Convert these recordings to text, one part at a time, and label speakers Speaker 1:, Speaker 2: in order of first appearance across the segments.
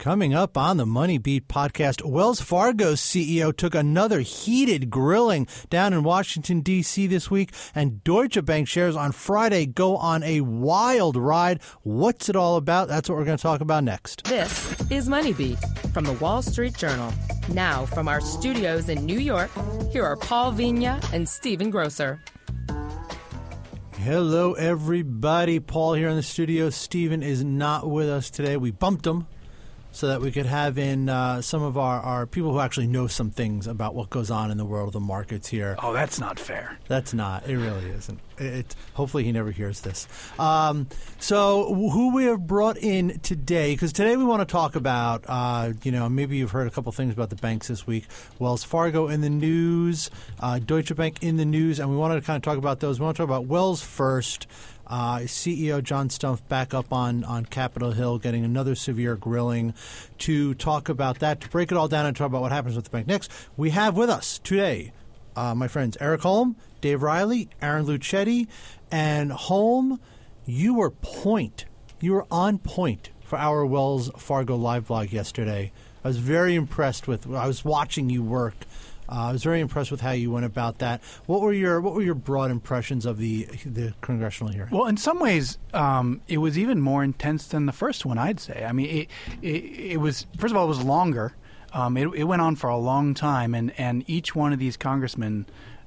Speaker 1: Coming up on the Money Beat podcast, Wells Fargo CEO took another heated grilling down in Washington, D.C. this week, and Deutsche Bank shares on Friday go on a wild ride. What's it all about? That's what we're going to talk about next.
Speaker 2: This is Money Beat from the Wall Street Journal. Now, from our studios in New York, here are Paul Vigna and Stephen Grosser.
Speaker 1: Hello, everybody. Paul here in the studio. Stephen is not with us today. We bumped him so that we could have in uh, some of our, our people who actually know some things about what goes on in the world of the markets here.
Speaker 3: Oh, that's not fair.
Speaker 1: That's not. It really isn't. It, it hopefully he never hears this. Um, so who we have brought in today? Because today we want to talk about. Uh, you know, maybe you've heard a couple things about the banks this week. Wells Fargo in the news, uh, Deutsche Bank in the news, and we wanted to kind of talk about those. We want to talk about Wells first. Uh, CEO John Stumpf back up on, on Capitol Hill, getting another severe grilling. To talk about that, to break it all down and talk about what happens with the bank next, we have with us today uh, my friends Eric Holm, Dave Reilly, Aaron Lucchetti, and Holm. You were point. You were on point for our Wells Fargo live blog yesterday. I was very impressed with. I was watching you work uh, I was very impressed with how you went about that. What were your What were your broad impressions of the the congressional hearing?
Speaker 3: Well, in some ways, um, it was even more intense than the first one. I'd say. I mean, it, it, it was first of all, it was longer. Um, it, it, went on for a long time, and, and each one of these congressmen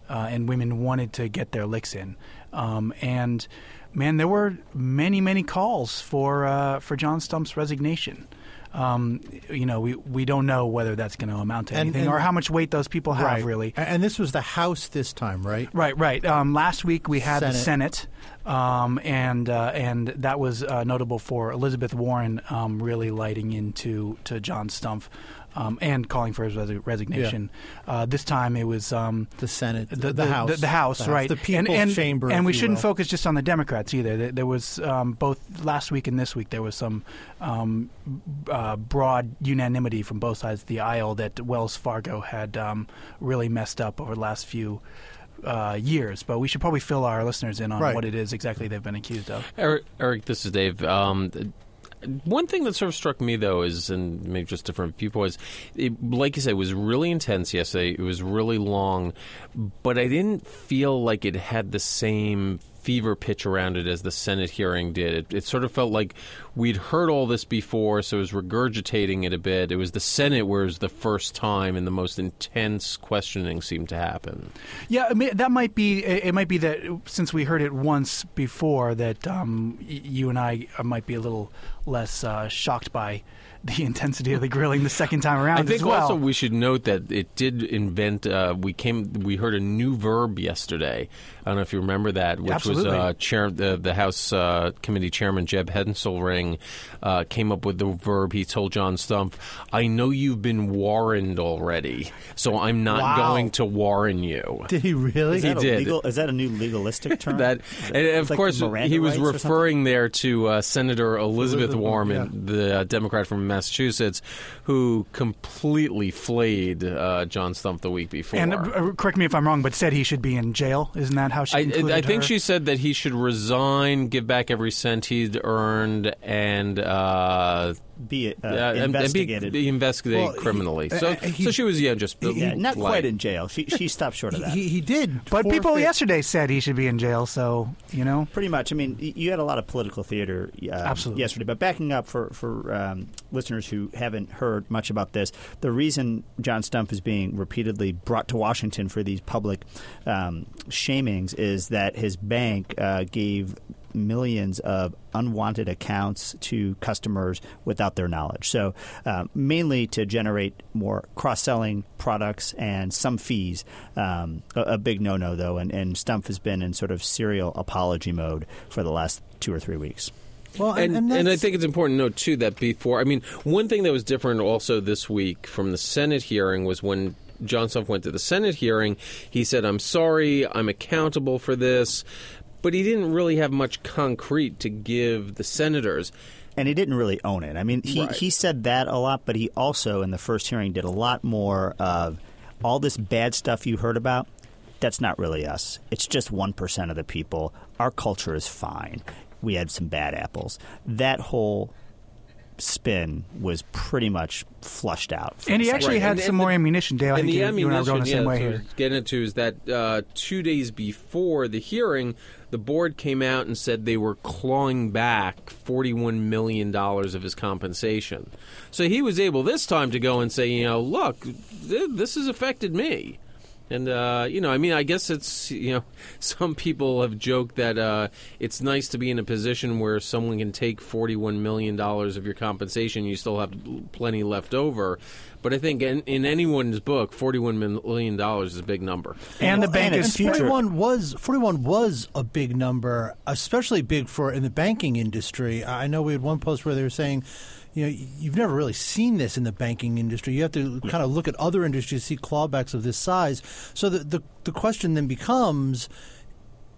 Speaker 3: uh, and women wanted to get their licks in. Um, and man, there were many, many calls for uh, for John Stumpf's resignation um, you know, we, we don't know whether that's going to amount to anything and, and, or how much weight those people have,
Speaker 1: right.
Speaker 3: really.
Speaker 1: And this was the House this time, right?
Speaker 3: Right, right. Um, last week we had Senate. the Senate. Um, and uh, and that was uh, notable for Elizabeth Warren um, really lighting into to John Stumpf um, and calling for his resignation. Yeah. Uh, this time it was um,
Speaker 1: the Senate,
Speaker 3: the, the,
Speaker 1: the House,
Speaker 3: the, the House,
Speaker 1: the
Speaker 3: right?
Speaker 1: The People's
Speaker 3: and, and,
Speaker 1: Chamber,
Speaker 3: and we shouldn't
Speaker 1: will.
Speaker 3: focus just on the Democrats either. There, there was um, both last week and this week. There was some um, uh, broad unanimity from both sides of the aisle that Wells Fargo had um, really messed up over the last few. Uh, years, but we should probably fill our listeners in on
Speaker 1: right.
Speaker 3: what it is exactly they've been accused of.
Speaker 4: Eric, Eric this is Dave. Um, one thing that sort of struck me though is, and maybe just different viewpoints. It, like you said, it was really intense yesterday. It was really long, but I didn't feel like it had the same fever pitch around it as the Senate hearing did. It, it, sort of felt like we'd heard all this before, so it was regurgitating it a bit. It was the Senate where it was the first time and the most intense questioning seemed to happen.
Speaker 3: Yeah, I mean, that might be. It might be that since we heard it once before, that um, you and I might be a little less uh, shocked by the intensity of the grilling the second time around.
Speaker 4: I think
Speaker 3: well.
Speaker 4: also we should note that it did invent. Uh, we came. We heard a new verb yesterday. I don't know if you remember that, which
Speaker 3: Absolutely.
Speaker 4: was uh, chair, the, the House uh, Committee Chairman Jeb Hensarling uh, came up with the verb. He told John Stumpf, "I know you've been warned already, so I'm not
Speaker 1: wow.
Speaker 4: going to warn you."
Speaker 1: Did he really?
Speaker 4: He did.
Speaker 5: Legal, is that a new legalistic term?
Speaker 4: that,
Speaker 5: that
Speaker 4: and of
Speaker 5: like
Speaker 4: course, he was referring there to uh, Senator Elizabeth,
Speaker 1: Elizabeth
Speaker 4: Warren,
Speaker 1: yeah.
Speaker 4: the uh, Democrat from Massachusetts, who completely flayed uh, John Stumpf the week before.
Speaker 3: And uh, correct me if I'm wrong, but said he should be in jail. Isn't that how she?
Speaker 4: I, I think
Speaker 3: her?
Speaker 4: she said that he should resign, give back every cent he'd earned, and. Uh,
Speaker 5: be uh,
Speaker 4: uh,
Speaker 5: investigated.
Speaker 4: Be, be investigated
Speaker 1: Well, he-
Speaker 4: criminally.
Speaker 1: uh,
Speaker 4: so,
Speaker 1: he-
Speaker 4: so she was yeah, just
Speaker 5: yeah, not
Speaker 4: like-
Speaker 5: quite in jail. She she stopped short of that.
Speaker 1: He, he did.
Speaker 3: But people
Speaker 1: forfeit-
Speaker 3: yesterday said he should be in jail. So you know,
Speaker 5: Pretty much. I mean, you had a lot of political theater uh,
Speaker 3: Absolutely.
Speaker 5: yesterday. But backing up for for um, listeners who haven't heard much about this, the reason John Stumpf is being repeatedly brought to Washington for these public um, shamings is that his bank uh, gave millions of unwanted accounts to customers without their knowledge. So, uh, mainly to generate more cross selling products and some fees. Um, a, a big no no, though, and, and Stumpf has been in sort of serial apology mode for the last two or three weeks.
Speaker 1: Well,
Speaker 4: and,
Speaker 1: and,
Speaker 4: and, I think it's important to note too that before, I mean, one thing that was different also this week from the Senate hearing was when John Stumpf went to the Senate hearing, he said, "I'm sorry, I'm accountable for this," but he didn't really have much concrete to give the senators.
Speaker 5: and he didn't really own it. I mean, he,
Speaker 4: Right.
Speaker 5: he said that a lot, but he also, in the first hearing, did a lot more of all this bad stuff you heard about. That's not really us. It's just 1% of the people. Our culture is fine. We had some bad apples. That whole spin was pretty much flushed out.
Speaker 3: And he actually
Speaker 4: Right,
Speaker 3: had
Speaker 4: and-
Speaker 3: some
Speaker 4: and
Speaker 3: more
Speaker 4: the-
Speaker 3: ammunition, Dale. I
Speaker 4: and
Speaker 3: think
Speaker 4: the
Speaker 3: you, you and I were
Speaker 4: ammunition,
Speaker 3: going the
Speaker 4: yeah,
Speaker 3: way
Speaker 4: that's what I
Speaker 3: here.
Speaker 4: getting into is that uh, two days before the hearing, the board came out and said they were clawing back forty-one million dollars of his compensation. So he was able this time to go and say, you know, look, th- this has affected me. And uh, you know, I mean, I guess it's you know, some people have joked that uh, it's nice to be in a position where someone can take forty-one million dollars of your compensation, you still have plenty left over. But I think in, in anyone's book, forty-one million dollars is a big number.
Speaker 3: And the
Speaker 5: Well,
Speaker 3: bank
Speaker 5: and
Speaker 3: is
Speaker 5: it's future-
Speaker 1: 41 was 41 was a big number, especially big for in the banking industry. I know we had one post where they were saying, you know, you've never really seen this in the banking industry. You have to kind of look at other industries to see clawbacks of this size. So the the, the question then becomes.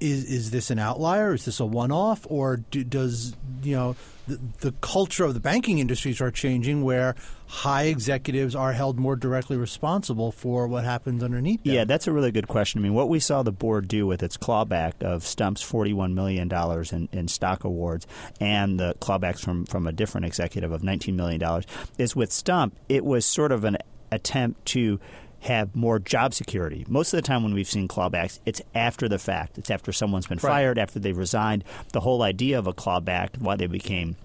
Speaker 1: Is is this an outlier? Is this a one-off, or do, does you know the, culture of the banking industries are changing, where high executives are held more directly responsible for what happens underneath them?
Speaker 5: Yeah, that's a really good question. I mean, what we saw the board do with its clawback of Stumpf's $41 million in, in stock awards and the clawbacks from, from a different executive of $19 million is with Stumpf, it was sort of an attempt to have more job security. Most of the time when we've seen clawbacks, it's after the fact. It's after someone's been fired, after they've resigned. The whole idea of a clawback, why they became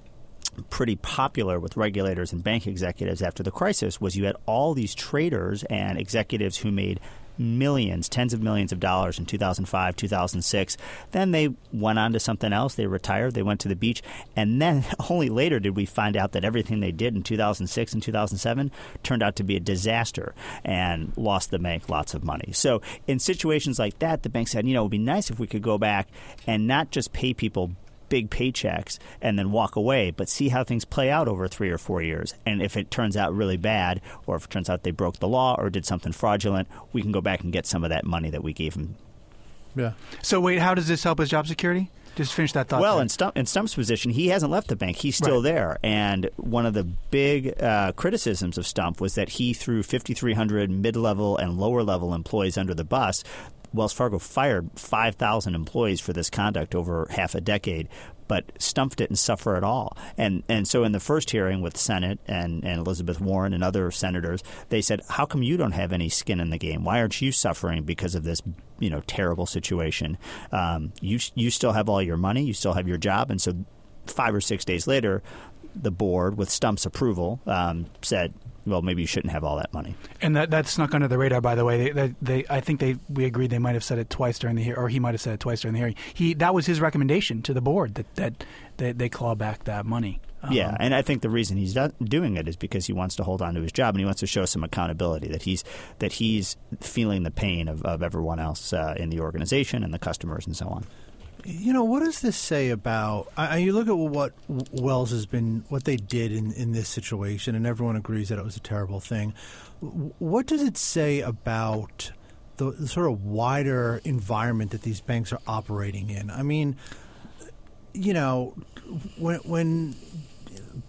Speaker 5: pretty popular with regulators and bank executives after the crisis was you had all these traders and executives who made millions, tens of millions of dollars in 2005, 2006. Then they went on to something else. They retired. They went to the beach. And then only later did we find out that everything they did in 2006 and 2007 turned out to be a disaster and lost the bank lots of money. So in situations like that, the bank said, you know, it would be nice if we could go back and not just pay people big paychecks and then walk away, but see how things play out over three or four years. And if it turns out really bad, or if it turns out they broke the law or did something fraudulent, we can go back and get some of that money that we gave them.
Speaker 1: yeah.
Speaker 3: So wait, how does this help with job security? Just finish that thought.
Speaker 5: Well,
Speaker 3: there.
Speaker 5: in, Stumpf, in Stumpf's position, he hasn't left the bank. He's still
Speaker 3: Right.
Speaker 5: there. And one of the big uh, criticisms of Stumpf was that he threw 5,300 mid level and lower level employees under the bus. Wells Fargo fired 5,000 employees for this conduct over half a decade. But Stumpf didn't suffer at all. And and so in the first hearing with Senate and, and Elizabeth Warren and other senators, they said, How come you don't have any skin in the game? Why aren't you suffering because of this you know terrible situation? Um, you you still have all your money, you still have your job, and so five or six days later, the board, with Stumpf's approval, um, said, "Well, maybe you shouldn't have all that money."
Speaker 3: and that that snuck under the radar. By the way, they, they, they I think they we agreed they might have said it twice during the hearing, or he might have said it twice during the hearing. He that was his recommendation to the board that that they, they claw back that money. Um,
Speaker 5: yeah, and I think the reason he's do- doing it is because he wants to hold on to his job and he wants to show some accountability that he's that he's feeling the pain of, of everyone else uh, in the organization and the customers and so on.
Speaker 1: You know, what does this say about? I, you look at what Wells has been, what they did in, in this situation, and everyone agrees that it was a terrible thing. What does it say about the, the sort of wider environment that these banks are operating in? I mean, you know, when when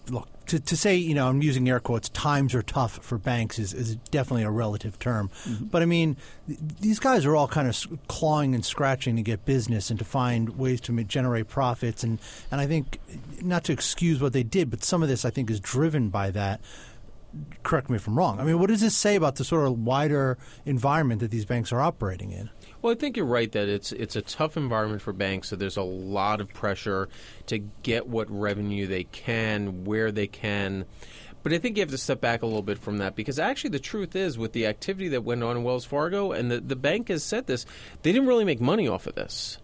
Speaker 1: look to, to say you know I'm using air quotes times are tough for banks is, is definitely a relative term, mm-hmm. but I mean th- these guys are all kind of clawing and scratching to get business and to find ways to generate profits and and I think not to excuse what they did, but some of this I think is driven by that. Correct me if I'm wrong. I mean, what does this say about the sort of wider environment that these banks are operating in?
Speaker 4: Well, I think you're right that it's it's a tough environment for banks, so there's a lot of pressure to get what revenue they can, where they can. But I think you have to step back a little bit from that because actually the truth is, with the activity that went on in Wells Fargo, and the, the bank has said this, they didn't really make money off of this.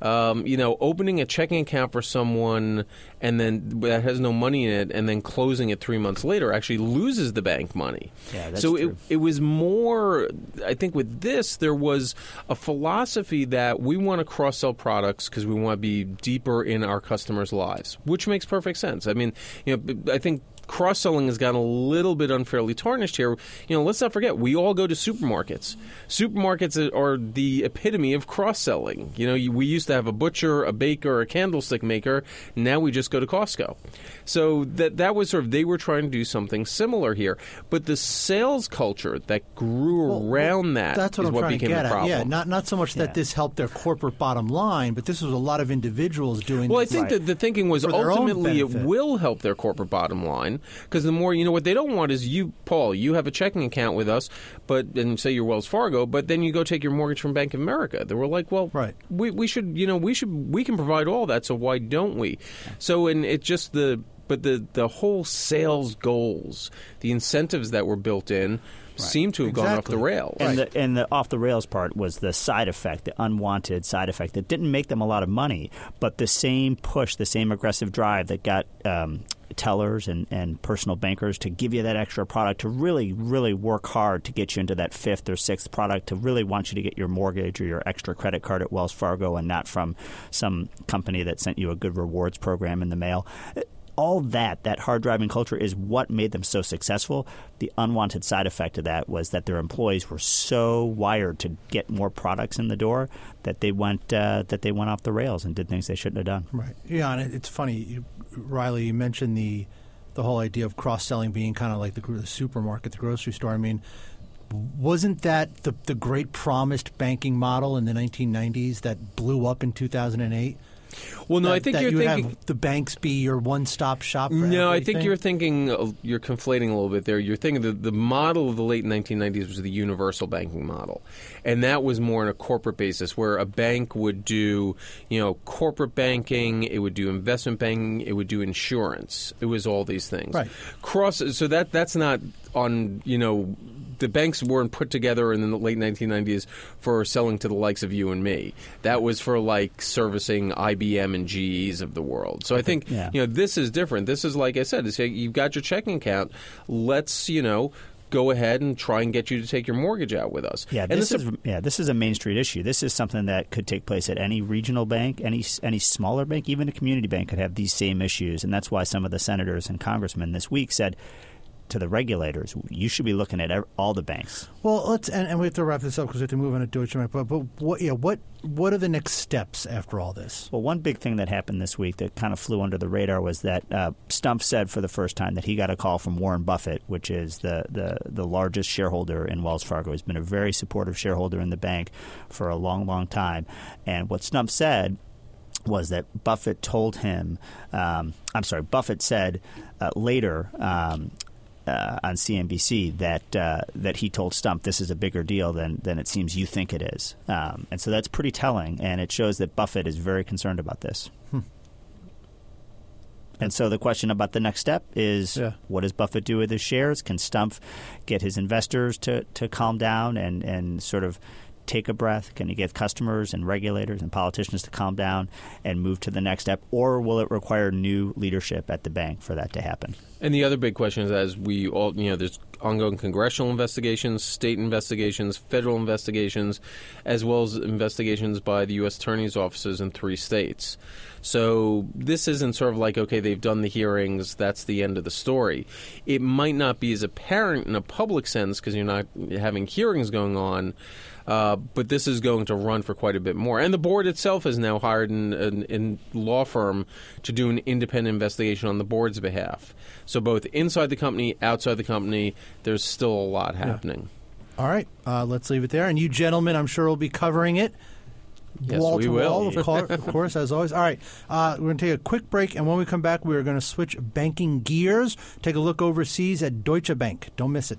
Speaker 4: Um, you know, opening a checking account for someone and then that has no money in it, and then closing it three months later actually loses the bank money.
Speaker 5: Yeah, that's
Speaker 4: so
Speaker 5: true.
Speaker 4: it it was more. I think with this there was a philosophy that we want to cross sell products because we want to be deeper in our customers' lives, which makes perfect sense. I mean, you know, I think cross selling has gotten a little bit unfairly tarnished here. You know, let's not forget we all go to supermarkets. Supermarkets are the epitome of cross selling. You know, we used to have a butcher, a baker, a candlestick maker. Now we just go to Costco. So that that was sort of they were trying to do something similar here, but the sales culture that grew
Speaker 1: Well,
Speaker 4: around that
Speaker 1: That's what
Speaker 4: is
Speaker 1: I'm
Speaker 4: what
Speaker 1: trying
Speaker 4: became
Speaker 1: to get
Speaker 4: the
Speaker 1: at.
Speaker 4: problem.
Speaker 1: Yeah, not not so much that
Speaker 5: Yeah.
Speaker 1: this helped their corporate bottom line, but this was a lot of individuals doing.
Speaker 4: Well, I
Speaker 1: this.
Speaker 4: think that the thinking was
Speaker 1: For their own
Speaker 4: ultimately it will help their corporate bottom line because the more you know, what they don't want is you, Paul. You have a checking account with us, but and say you're Wells Fargo, but then you go take your mortgage from Bank of America. They were like, well,
Speaker 1: Right.
Speaker 4: we we should you know we should we can provide all that, so why don't we? So and it just the but the the whole sales goals, the incentives that were built in. Seem to have gone off the rails.
Speaker 5: And the and the off the rails part was the side effect, the unwanted side effect that didn't make them a lot of money, but the same push, the same aggressive drive that got um, tellers and, and personal bankers to give you that extra product to really, really work hard to get you into that fifth or sixth product to really want you to get your mortgage or your extra credit card at Wells Fargo and not from some company that sent you a good rewards program in the mail all that, that hard driving culture is what made them so successful. The unwanted side effect of that was that their employees were so wired to get more products in the door that they went uh, that they went off the rails and did things they shouldn't have done.
Speaker 1: Right. Yeah, and it's funny, Reilly. You mentioned the the whole idea of cross selling being kind of like the, the supermarket, the grocery store. I mean, wasn't that the the great promised banking model in the 1990s that blew up in 2008?
Speaker 4: Well, no,
Speaker 1: That-
Speaker 4: I think you're
Speaker 1: you
Speaker 4: thinking.
Speaker 1: have the banks be your one stop shop. For
Speaker 4: No, I think you're thinking you're conflating a little bit there. You're thinking the the model of the late 1990s was the universal banking model, and that was more on a corporate basis, where a bank would do you know corporate banking, it would do investment banking, it would do insurance. It was all these things.
Speaker 1: Right.
Speaker 4: Cross. So that that's not on you know. The banks weren't put together in the late 1990s for selling to the likes of you and me. That was for like servicing IBM and GEs of the world. So I think
Speaker 5: yeah.
Speaker 4: you know this is different. This is like I said, it's, you've got your checking account. Let's you know go ahead and try and get you to take your mortgage out with us.
Speaker 5: Yeah,
Speaker 4: and
Speaker 5: this
Speaker 4: the
Speaker 5: is yeah, this is a Main Street issue. This is something that could take place at any regional bank, any any smaller bank, even a community bank could have these same issues, and that's why some of the senators and congressmen this week said to the regulators, you should be looking at all the banks.
Speaker 1: Well, let's and, and we have to wrap this up because we have to move on to Deutsche Bank. But, but what, yeah, what what are the next steps after all this?
Speaker 5: Well, one big thing that happened this week that kind of flew under the radar was that uh, Stumpf said for the first time that he got a call from Warren Buffett, which is the, the, the largest shareholder in Wells Fargo. He's been a very supportive shareholder in the bank for a long, long time. And what Stumpf said was that Buffett told him, um, I'm sorry, Buffett said uh, later um, uh, on CNBC that uh, that he told Stumpf this is a bigger deal than than it seems you think it is, um, and so that's pretty telling, and it shows that Buffett is very concerned about this. And so the question about the next step is
Speaker 1: Yeah.
Speaker 5: what does Buffett do with his shares? Can Stumpf get his investors to, to calm down and, and sort of take a breath? Can he get customers and regulators and politicians to calm down and move to the next step? Or will it require new leadership at the bank for that to happen?
Speaker 4: And the other big question is, as we all, you know, there's ongoing congressional investigations, state investigations, federal investigations, as well as investigations by the U.S. attorney's offices in three states. So this isn't sort of like, okay, they've done the hearings, that's the end of the story. It might not be as apparent in a public sense because you're not having hearings going on. Uh, but this is going to run for quite a bit more. And the board itself has now hired an, an, an law firm to do an independent investigation on the board's behalf. So both inside the company, outside the company, there's still a lot happening.
Speaker 1: All right, uh, let's leave it there. And you gentlemen, I'm sure will be covering it.
Speaker 4: Yes,
Speaker 1: wall
Speaker 4: we
Speaker 1: to
Speaker 4: will.
Speaker 1: wall, of, cour- of course, as always. All right, uh, we're going to take a quick break, and when we come back, we're going to switch banking gears, take a look overseas at Deutsche Bank. Don't miss it.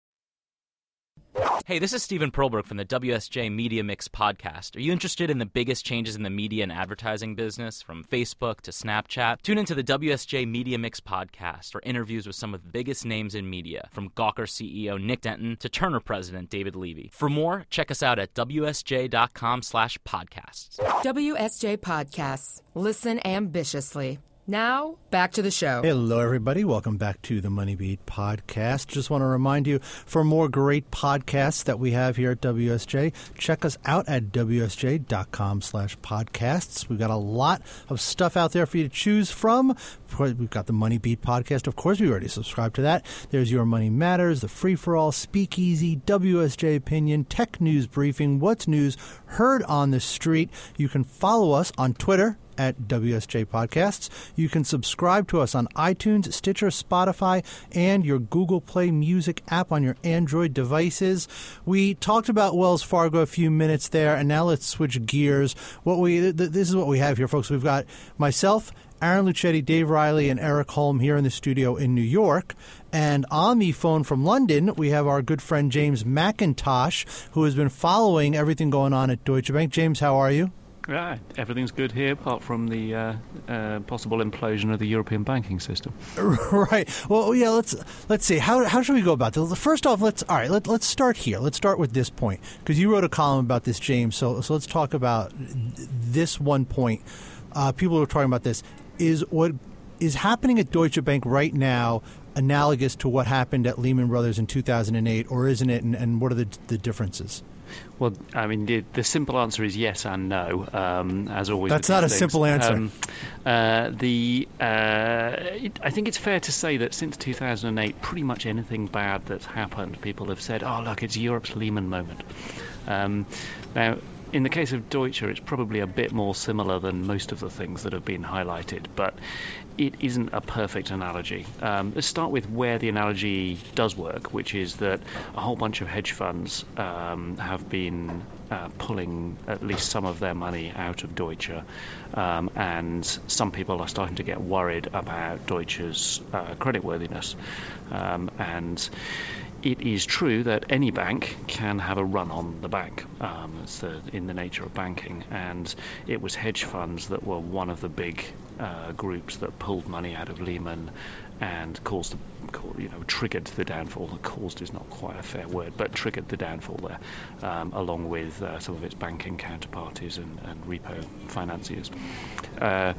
Speaker 6: Hey, this is Stephen Perlberg from the WSJ Media Mix podcast. Are you interested in the biggest changes in the media and advertising business, from Facebook to Snapchat? Tune into the WSJ Media Mix podcast, for interviews with some of the biggest names in media, from Gawker CEO Nick Denton to Turner president David Levy. For more, check us out at wsj.com/podcasts.
Speaker 2: WSJ Podcasts. Listen ambitiously. Now, back to the show.
Speaker 1: Hello, everybody. Welcome back to the Money Beat podcast. Just want to remind you for more great podcasts that we have here at WSJ, check us out at WSJ.com slash podcasts. We've got a lot of stuff out there for you to choose from. We've got the Money Beat podcast. Of course, we already subscribed to that. There's Your Money Matters, The Free for All, Speakeasy, WSJ Opinion, Tech News Briefing, What's News, Heard on the Street. You can follow us on Twitter at WSJ Podcasts. You can subscribe to us on iTunes, Stitcher, Spotify, and your Google Play Music app on your Android devices. We talked about Wells Fargo a few minutes there, and now let's switch gears. What we th- this is what we have here, folks. We've got myself. Aaron Lucchetti, Dave Reilly, and Eric Holm here in the studio in New York. And on the phone from London, we have our good friend James Mackintosh, who has been following everything going on at Deutsche Bank. James, how are you?
Speaker 7: Yeah, everything's good here, apart from the uh, uh, possible implosion of the European banking system.
Speaker 1: right. Well, yeah. Let's let's see. How, how should we go about this? First off, let's all right. Let, let's start here. Let's start with this point because you wrote a column about this, James. So so let's talk about this one point. Uh, people are talking about this. Is what is happening at Deutsche Bank right now analogous to what happened at Lehman Brothers in 2008, or isn't it? And, and what are the, the differences?
Speaker 7: Well, I mean, the, the, simple answer is yes and no. Um, as always,
Speaker 1: that's not a
Speaker 7: things.
Speaker 1: simple answer.
Speaker 7: Um, uh, the uh, it, I think it's fair to say that since 2008, pretty much anything bad that's happened, people have said, "Oh, look, it's Europe's Lehman moment." Um, now, in the case of Deutsche, it's probably a bit more similar than most of the things that have been highlighted, but it isn't a perfect analogy. Um, let's start with where the analogy does work, which is that a whole bunch of hedge funds um, have been uh, pulling at least some of their money out of Deutsche, um, and some people are starting to get worried about Deutsche's uh, creditworthiness. Um, and it is true that any bank can have a run on the bank. Um, it's the, in the nature of banking, and it was hedge funds that were one of the big uh, groups that pulled money out of Lehman and caused, you know, triggered the downfall. The Caused is not quite a fair word, but triggered the downfall there, um, along with uh, some of its banking counterparties and, and repo financiers. Uh,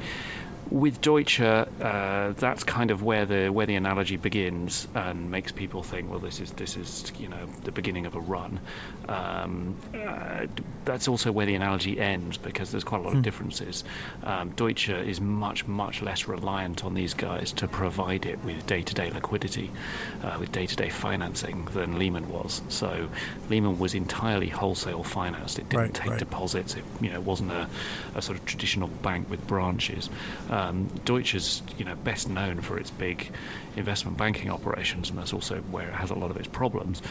Speaker 7: with Deutsche, uh, that's kind of where the where the analogy begins and makes people think, well, this is this is you know the beginning of a run. Um, uh, that's also where the analogy ends because there's quite a lot of hmm. differences. Um, Deutsche is much much less reliant on these guys to provide it with day-to-day liquidity, uh, with day-to-day financing than Lehman was. So Lehman was entirely wholesale financed. It didn't
Speaker 1: right,
Speaker 7: take
Speaker 1: right.
Speaker 7: deposits. It you know wasn't a, a sort of traditional bank with branches. Um, Deutsche is, you know, best known for its big investment banking operations, and that's also where it has a lot of its problems.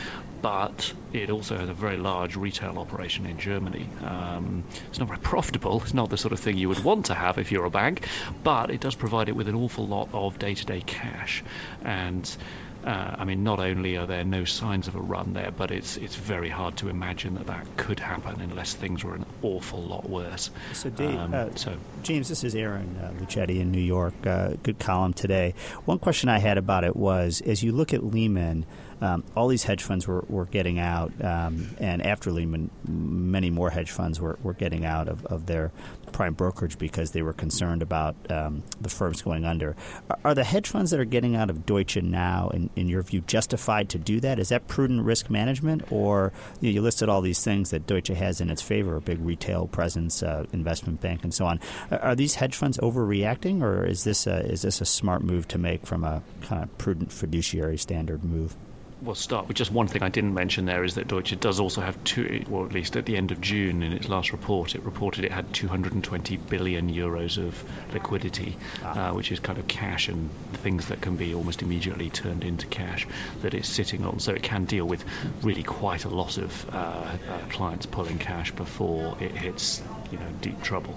Speaker 7: But it also has a very large retail operation in Germany. Um, it's not very profitable. It's not the sort of thing you would want to have if you're a bank, but it does provide it with an awful lot of day-to-day cash, and uh, I mean, not only are there no signs of a run there, but it's it's very hard to imagine that that could happen unless things were an awful lot worse.
Speaker 5: So, Dave,
Speaker 7: um,
Speaker 5: uh,
Speaker 7: so
Speaker 5: James, this is Aaron uh, Lucchetti in New York. Uh, good column today. One question I had about it was, as you look at Lehman. Um, all these hedge funds were, were getting out, um, and after Lehman, many more hedge funds were, were getting out of, of their prime brokerage because they were concerned about um, the firms going under. Are, are, the hedge funds that are getting out of Deutsche now, in, in your view, justified to do that? Is that prudent risk management, or you, know, you listed all these things that Deutsche has in its favor: a big retail presence, uh, investment bank, and so on. Are, are these hedge funds overreacting, or is this a, is this a smart move to make from a kind of prudent fiduciary standard move?
Speaker 7: We'll start with just one thing I didn't mention there is that Deutsche does also have two, or at least at the end of June in its last report, it reported it had 220 billion euros of liquidity, ah. uh, which is kind of cash and things that can be almost immediately turned into cash that it's sitting on. So it can deal with really quite a lot of uh, uh, clients pulling cash before it hits you know deep trouble.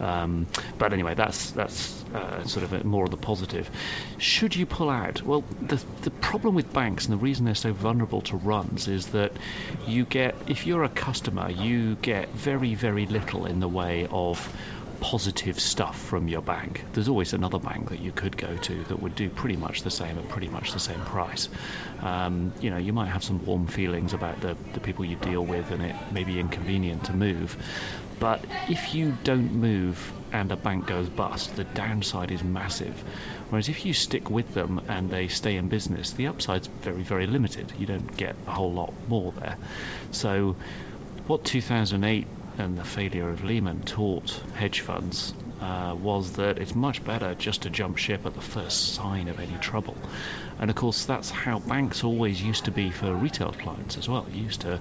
Speaker 7: Um, but anyway, that's that's uh, sort of more of the positive. Should you pull out? Well, the the problem with banks and the reason they're so vulnerable to runs is that you get if you're a customer, you get very very little in the way of positive stuff from your bank. There's always another bank that you could go to that would do pretty much the same at pretty much the same price. Um, you know, you might have some warm feelings about the, the people you deal with and it may be inconvenient to move. But if you don't move and a bank goes bust, the downside is massive. Whereas if you stick with them and they stay in business, the upside's very, very limited. You don't get a whole lot more there. So, what 2008 and the failure of Lehman taught hedge funds uh, was that it's much better just to jump ship at the first sign of any trouble. And of course, that's how banks always used to be for retail clients as well. Used to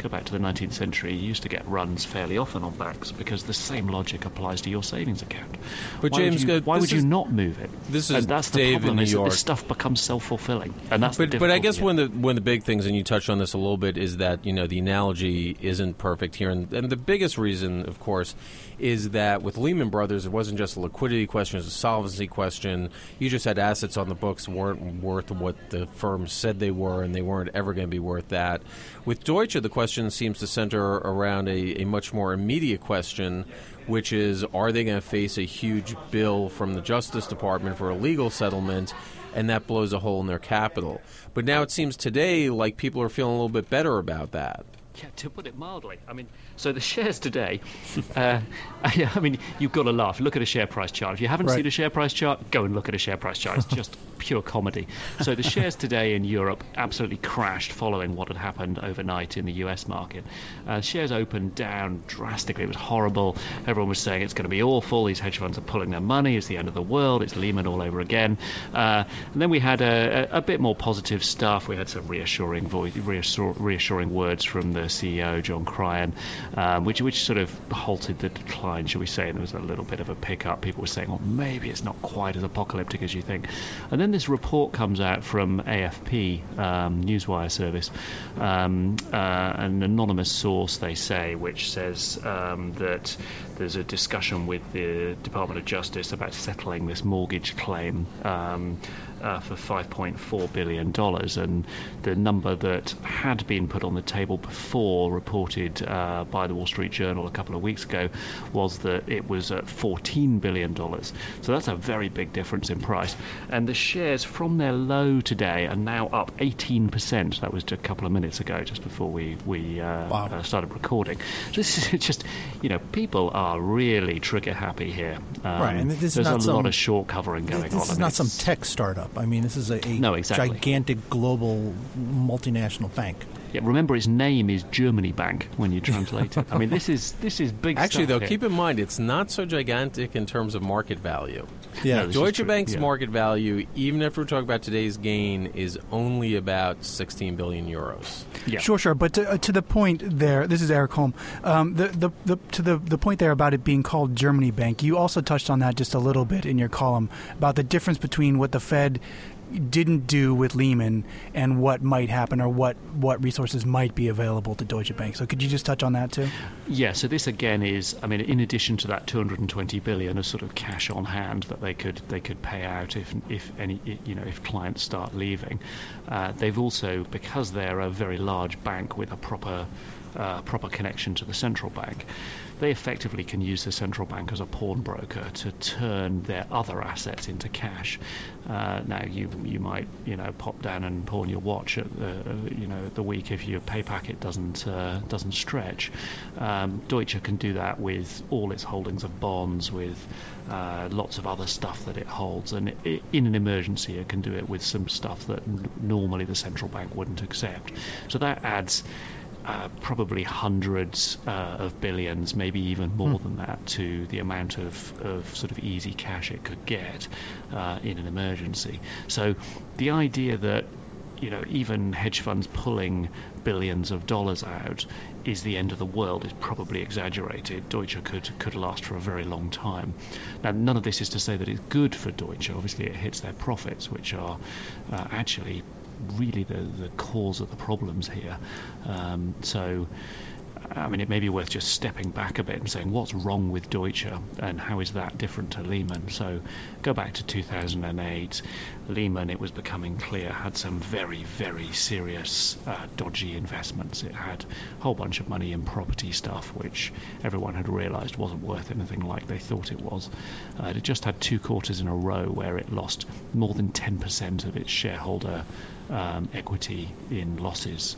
Speaker 7: go back to the 19th century, you used to get runs fairly often on banks because the same logic applies to your savings account.
Speaker 4: But
Speaker 7: why
Speaker 4: James,
Speaker 7: would you, why would
Speaker 4: is,
Speaker 7: you not move it?
Speaker 4: This is
Speaker 7: and that's the
Speaker 4: Dave
Speaker 7: problem
Speaker 4: in New
Speaker 7: is that this stuff becomes self-fulfilling, and that's
Speaker 4: but
Speaker 7: the
Speaker 4: but I guess one of the one of the big things, and you touched on this a little bit, is that you know the analogy isn't perfect here, and, and the biggest reason, of course, is that with Lehman Brothers, it wasn't just a liquidity question; it was a solvency question. You just had assets on the books weren't worth what the firm said they were, and they weren't ever going to be worth that. With Deutsche, the question seems to center around a, a much more immediate question, which is: Are they going to face a huge bill from the Justice Department for a legal settlement? and that blows a hole in their capital. But now it seems today like people are feeling a little bit better about that.
Speaker 7: Yeah, to put it mildly, I mean, so the shares today, uh, I mean, you've got to laugh. Look at a share price chart. If you haven't
Speaker 1: Right.
Speaker 7: seen a share price chart, go and look at a share price chart. It's just pure comedy. So the shares today in Europe absolutely crashed following what had happened overnight in the US market. Uh, shares opened down drastically. It was horrible. Everyone was saying it's going to be awful. These hedge funds are pulling their money. It's the end of the world. It's Lehman all over again. Uh, and then we had a, a, a bit more positive stuff. We had some reassuring voice, reassure, reassuring words from the CEO, John Cryan, um, which which sort of halted the decline, shall we say? And there was a little bit of a pickup. People were saying, "Well, maybe it's not quite as apocalyptic as you think." And then this report comes out from AFP, um, Newswire service, um, uh, an anonymous source, they say, which says um, that there's a discussion with the Department of Justice about settling this mortgage claim. Um, uh, for 5.4 billion dollars, and the number that had been put on the table before, reported uh, by the Wall Street Journal a couple of weeks ago, was that it was at 14 billion dollars. So that's a very big difference in price. And the shares from their low today are now up 18%. That was just a couple of minutes ago, just before we we uh, uh, started recording. So this is just, you know, people are really trigger happy here. Um,
Speaker 1: Right, and this is
Speaker 7: there's
Speaker 1: not
Speaker 7: a
Speaker 1: some-
Speaker 7: lot of short covering going
Speaker 1: This
Speaker 7: on.
Speaker 1: is
Speaker 7: I mean,
Speaker 1: not some tech startup. I mean, this is a, a
Speaker 7: No, exactly.
Speaker 1: gigantic global multinational bank.
Speaker 7: Yeah, remember his name is Germany Bank when you translate it. I mean, this is this is big.
Speaker 4: Actually,
Speaker 7: stuff
Speaker 4: though,
Speaker 7: here.
Speaker 4: keep in mind it's not so gigantic in terms of market value.
Speaker 1: Yeah. No,
Speaker 4: Deutsche. Bank's
Speaker 1: Yeah.
Speaker 4: market value, even if we're talking about today's gain, is only about 16 billion euros.
Speaker 3: Sure, sure. But to, uh, to the point there, this is Eric Holm. Um, the, the, the, to the, the point there about it being called Germany Bank, you also touched on that just a little bit in your column about the difference between what the Fed didn't do with Lehman and what might happen or what, what resources might be available to Deutsche Bank. So could you just touch on that too?
Speaker 7: Yeah, so this again is, I mean, in addition to that 220 billion of sort of cash on hand that they could they could pay out if if any you know if clients start leaving, uh, they've also because they're a very large bank with a proper uh, proper connection to the central bank, they effectively can use the central bank as a pawnbroker to turn their other assets into cash. Uh, now you you might you know pop down and pawn your watch at the uh, you know the week if your pay packet doesn't uh, doesn't stretch. Um, Deutsche can do that with all its holdings of bonds, with uh, lots of other stuff that it holds, and it, in an emergency, it can do it with some stuff that normally the central bank wouldn't accept. So that adds. Uh, probably hundreds uh, of billions, maybe even more than that, to the amount of, of sort of easy cash it could get uh, in an emergency. So the idea that you know even hedge funds pulling billions of dollars out is the end of the world is probably exaggerated. Deutsche could could last for a very long time. Now, none of this is to say that it's good for Deutsche. Obviously, it hits their profits, which are uh, actually really the the cause of the problems here. Um, so. I mean, it may be worth just stepping back a bit and saying what's wrong with Deutsche and how is that different to Lehman. So, go back to 2008. Lehman, it was becoming clear, had some very, very serious uh, dodgy investments. It had a whole bunch of money in property stuff, which everyone had realised wasn't worth anything like they thought it was. Uh, it just had two quarters in a row where it lost more than 10% of its shareholder um, equity in losses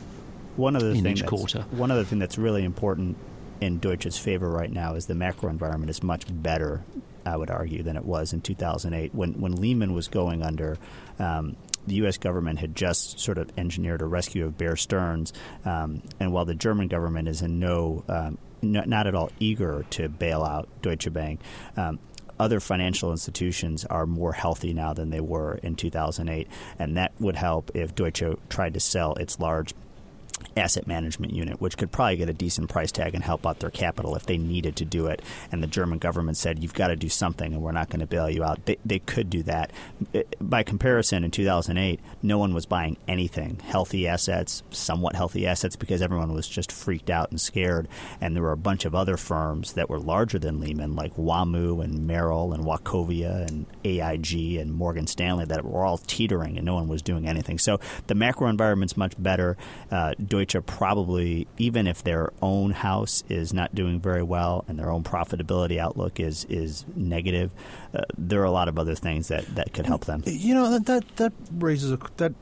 Speaker 5: one other
Speaker 7: in
Speaker 5: thing
Speaker 7: each quarter.
Speaker 5: One other thing that's really important in Deutsche's favor right now is the macro environment is much better, I would argue, than it was in 2008. When when Lehman was going under, um, the U.S. government had just sort of engineered a rescue of Bear Stearns, um, and while the German government is in no, um, n- not at all eager to bail out Deutsche Bank. Other financial institutions are more healthy now than they were in 2008, and that would help if Deutsche tried to sell its large asset management unit, which could probably get a decent price tag and help out their capital if they needed to do it. And the German government said, you've got to do something and we're not going to bail you out. They, they could do that. By comparison, in 2008, no one was buying anything healthy assets, somewhat healthy assets, because everyone was just freaked out and scared. And there were a bunch of other firms that were larger than Lehman, like WAMU and Merrill and Wachovia and AIG and Morgan Stanley, that were all teetering and no one was doing anything. So the macro environment's much better. Uh, probably, even if their own house is not doing very well and their own profitability outlook is is negative, uh, there are a lot of other things that, that could help them.
Speaker 1: You know that that, that raises a, that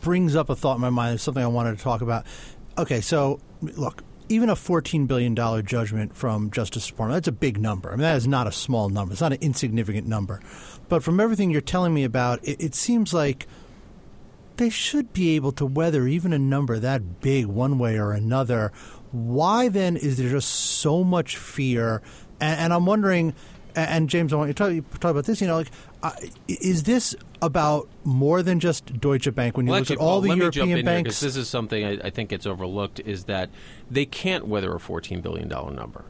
Speaker 1: brings up a thought in my mind. It's something I wanted to talk about. Okay, so look, even a $14 billion judgment from Justice Department, that's a big number. I mean, that is not a small number. It's not an insignificant number. But from everything you're telling me about, it, it seems like they should be able to weather even a number that big one way or another. Why then is there just so much fear? And, and I'm wondering, and James, I want you to talk, talk about this. You know, like, uh, is this about more than just Deutsche Bank? When you
Speaker 4: well,
Speaker 1: look
Speaker 4: actually,
Speaker 1: at all
Speaker 4: Paul,
Speaker 1: the
Speaker 4: let
Speaker 1: European
Speaker 4: me jump in
Speaker 1: banks,
Speaker 4: because this is something I, I, think gets overlooked: is that they can't weather a $14 billion number.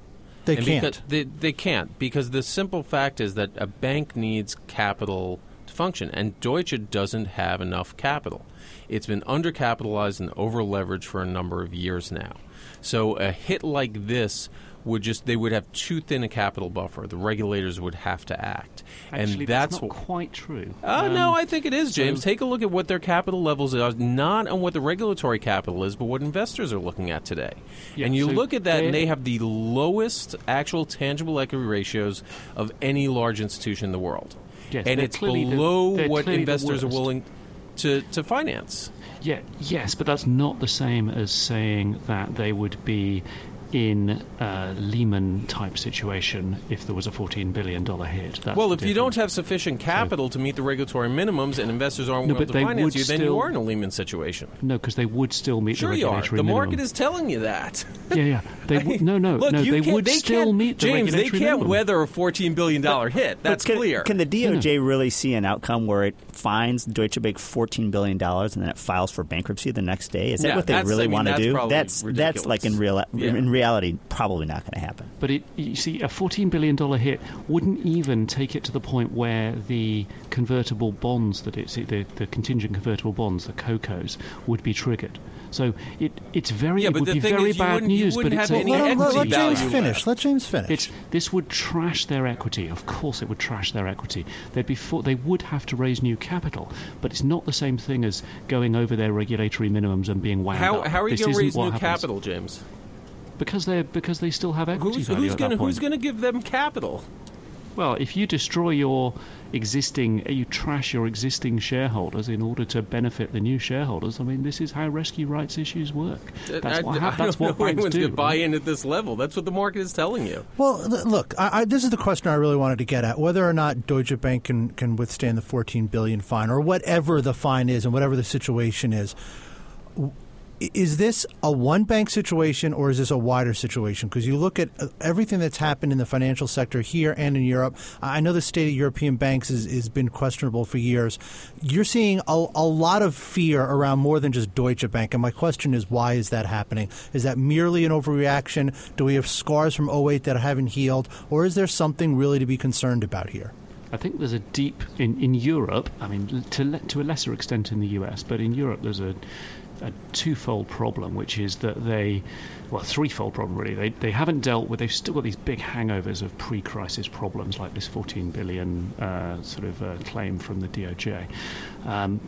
Speaker 1: They
Speaker 4: and
Speaker 1: can't.
Speaker 4: They, they can't because the simple fact is that a bank needs capital function, and Deutsche doesn't have enough capital. It's been undercapitalized and overleveraged for a number of years now. So a hit like this would just they would have too thin a capital buffer. The regulators would have to act,
Speaker 7: Actually,
Speaker 4: and that's,
Speaker 7: that's not
Speaker 4: what,
Speaker 7: quite true.
Speaker 4: Oh
Speaker 7: Um,
Speaker 4: no, I think it is, James.
Speaker 7: so-
Speaker 4: Take a look at what their capital levels are, not on what the regulatory capital is, but what investors are looking at today.
Speaker 7: Yeah,
Speaker 4: and you
Speaker 7: so
Speaker 4: look at that, and they have the lowest actual tangible equity ratios of any large institution in the world,
Speaker 7: Yes,
Speaker 4: and it's
Speaker 7: clearly the-
Speaker 4: below what investors are willing to to finance.
Speaker 7: Yeah, yes, but that's not the same as saying that they would be in a Lehman type situation if there was a $14 billion hit. That's
Speaker 4: well,
Speaker 7: the
Speaker 4: if you don't have sufficient capital to meet the regulatory minimums and investors aren't
Speaker 7: No,
Speaker 4: willing to
Speaker 7: they
Speaker 4: finance
Speaker 7: would
Speaker 4: you, then you are in a Lehman situation.
Speaker 7: No, because they would still meet
Speaker 4: Sure,
Speaker 7: the
Speaker 4: you are. The
Speaker 7: minimum.
Speaker 4: market is telling you that.
Speaker 7: Yeah, yeah. They would, no, no,
Speaker 4: Look,
Speaker 7: no. They
Speaker 4: can't-
Speaker 7: would
Speaker 4: they
Speaker 7: still
Speaker 4: can't-
Speaker 7: meet the
Speaker 4: James, they can't
Speaker 7: minimum.
Speaker 4: weather a $14 billion hit. That's
Speaker 5: can,
Speaker 4: clear.
Speaker 5: Can the DOJ really see an outcome where it fines Deutsche Bank $14 billion and then it files for bankruptcy the next day? Is that
Speaker 4: Yeah,
Speaker 5: what they really
Speaker 4: I mean,
Speaker 5: want to do?
Speaker 4: probably
Speaker 5: That's that's like in real
Speaker 4: Yeah.
Speaker 5: in reality probably not going to happen.
Speaker 7: But it, you see, a $14 billion hit wouldn't even take it to the point where the convertible bonds that it's the, the contingent convertible bonds, the COCOs, would be triggered. So it it's very
Speaker 4: Yeah,
Speaker 7: it
Speaker 4: but
Speaker 7: would
Speaker 4: the
Speaker 7: be
Speaker 4: thing
Speaker 7: very
Speaker 4: is you
Speaker 7: bad
Speaker 4: wouldn't-
Speaker 7: news. But it's
Speaker 4: have
Speaker 7: a-
Speaker 4: any
Speaker 1: let, him- let- let James finish. Let James finish.
Speaker 7: It's this would trash their equity. Of course, it would trash their equity. They'd be for, they would have to raise new capital, but it's not the same thing as going over their regulatory minimums and being wound
Speaker 4: How,
Speaker 7: up.
Speaker 4: how are you
Speaker 7: This
Speaker 4: going to
Speaker 7: isn't
Speaker 4: raise new
Speaker 7: happens.
Speaker 4: capital, James?
Speaker 7: Because they because they still have equity
Speaker 4: Who's,
Speaker 7: value
Speaker 4: who's going to who's going to give them capital?
Speaker 7: Well, if you destroy your existing, eh, you trash your existing shareholders in order to benefit the new shareholders. I mean, this is how rescue rights issues work. That's
Speaker 4: I,
Speaker 7: what,
Speaker 4: I
Speaker 7: hap- that's
Speaker 4: don't
Speaker 7: what
Speaker 4: know
Speaker 7: banks
Speaker 4: anyone's
Speaker 7: do.
Speaker 4: going to buy in at this level. That's what the market is telling you.
Speaker 1: Well, look, I, I, this is the question I really wanted to get at: whether or not Deutsche Bank can can withstand the 14 billion fine, or whatever the fine is, and whatever the situation is. Is this a one bank situation, or is this a wider situation? Because you look at uh, everything that's happened in the financial sector here and in Europe. I know the state of European banks has, has been questionable for years. You're seeing a, a lot of fear around more than just Deutsche Bank. And my question is, why is that happening? Is that merely an overreaction? Do we have scars from 08 that haven't healed? Or is there something really to be concerned about here?
Speaker 7: I think there's a deep in, in Europe. I mean, to to a lesser extent in the US, but in Europe there's a a twofold problem, which is that they, well, threefold problem really. They they haven't dealt with. They've still got these big hangovers of pre-crisis problems, like this 14 billion uh, sort of uh, claim from the DOJ. Um,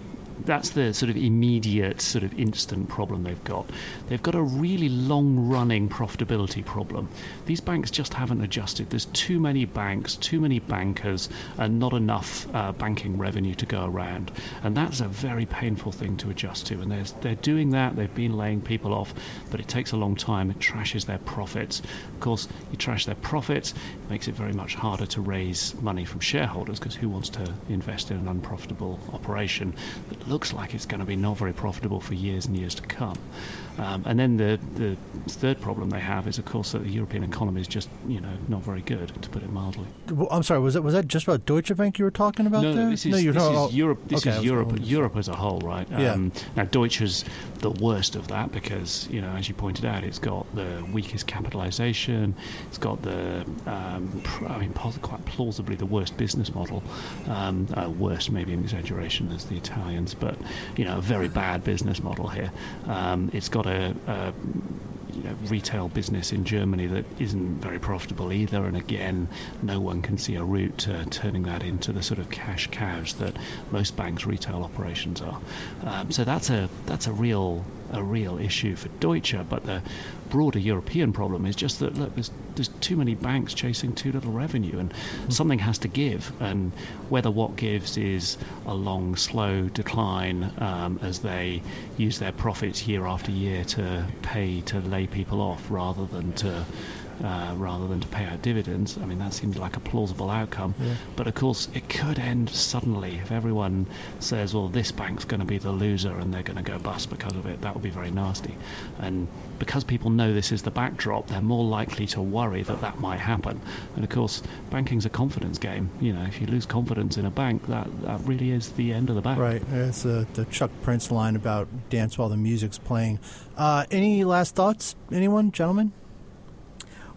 Speaker 7: that's the sort of immediate, sort of instant problem they've got. They've got a really long running profitability problem. These banks just haven't adjusted. There's too many banks, too many bankers, and not enough uh, banking revenue to go around. And that's a very painful thing to adjust to. And they're doing that. They've been laying people off, but it takes a long time. It trashes their profits. Of course, you trash their profits, it makes it very much harder to raise money from shareholders because who wants to invest in an unprofitable operation looks like it's going to be not very profitable for years and years to come. Um, and then the, the third problem they have is, of course, that the European economy is just, you know, not very good, to put it mildly.
Speaker 1: Well, I'm sorry. Was that was that just about Deutsche Bank you were talking about
Speaker 7: no,
Speaker 1: there?
Speaker 7: This is,
Speaker 1: no, you're
Speaker 7: this
Speaker 1: talking
Speaker 7: is Europe. This
Speaker 1: okay,
Speaker 7: is Europe. Europe as a whole, right?
Speaker 1: Yeah.
Speaker 7: Um, now Deutsche is the worst of that because, you know, as you pointed out, it's got the weakest capitalisation. It's got the, um, I mean, quite plausibly the worst business model. Um, uh, worst, maybe an exaggeration, as the Italians, but you know, a very bad business model here. Um, it's got a, a you know, retail business in Germany that isn't very profitable either. And again, no one can see a route to turning that into the sort of cash cows that most banks' retail operations are. Um, so that's a that's a real a real issue for Deutsche. But the broader European problem is just that look, there's there's too many banks chasing too little revenue, and mm-hmm. something has to give. And whether what gives is a long, slow decline um, as they use their profits year after year to pay to lay people off rather than to uh, rather than to pay out dividends. I mean, that seems like a plausible outcome. Yeah. But of course, it could end suddenly if everyone says, well, this bank's going to be the loser and they're going to go bust because of it. That would be very nasty. And because people know this is the backdrop, they're more likely to worry that that might happen. And of course, banking's a confidence game. You know, if you lose confidence in a bank, that, that really is the end of the bank.
Speaker 1: Right. It's uh, the Chuck Prince line about dance while the music's playing. Uh, any last thoughts, anyone, gentlemen?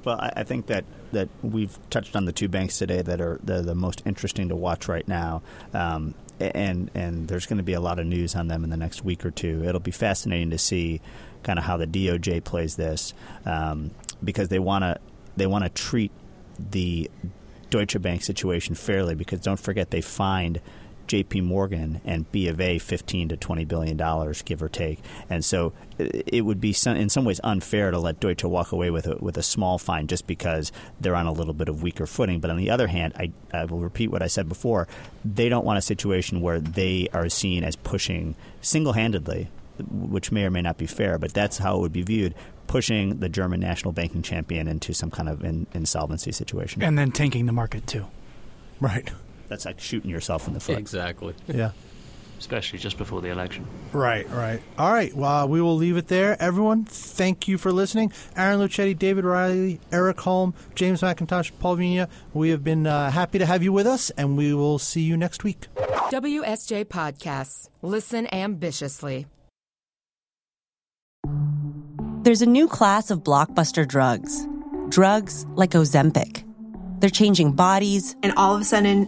Speaker 5: Well, I, I think that that we've touched on the two banks today that are the, the most interesting to watch right now. Um, and and there's going to be a lot of news on them in the next week or two. It'll be fascinating to see kind of how the DOJ plays this um, because they want to they want to treat the Deutsche Bank situation fairly because don't forget they fined J.P. Morgan and B of A 15 to 20 billion dollars, give or take. And so uh, it would be some, in some ways unfair to let Deutsche walk away with a, with a small fine just because they're on a little bit of weaker footing. But on the other hand, I, I will repeat what I said before: they don't want a situation where they are seen as pushing single-handedly which may or may not be fair, but that's how it would be viewed, pushing the German national banking champion into some kind of in, insolvency situation.
Speaker 3: And then tanking the market, too.
Speaker 1: Right
Speaker 5: that's like shooting yourself in the foot.
Speaker 4: Exactly.
Speaker 1: Yeah.
Speaker 7: Especially just before the election.
Speaker 1: Right, right. All right. Well, we will leave it there. Everyone, thank you for listening. Aaron Lucchetti, David Reilly, Eric Holm, James Mackintosh, Paul Vigna. We have been uh, happy to have you with us, and we will see you next week.
Speaker 2: WSJ Podcasts. Listen ambitiously.
Speaker 8: There's a new class of blockbuster drugs. Drugs like Ozempic. They're changing bodies.
Speaker 9: And all of a sudden,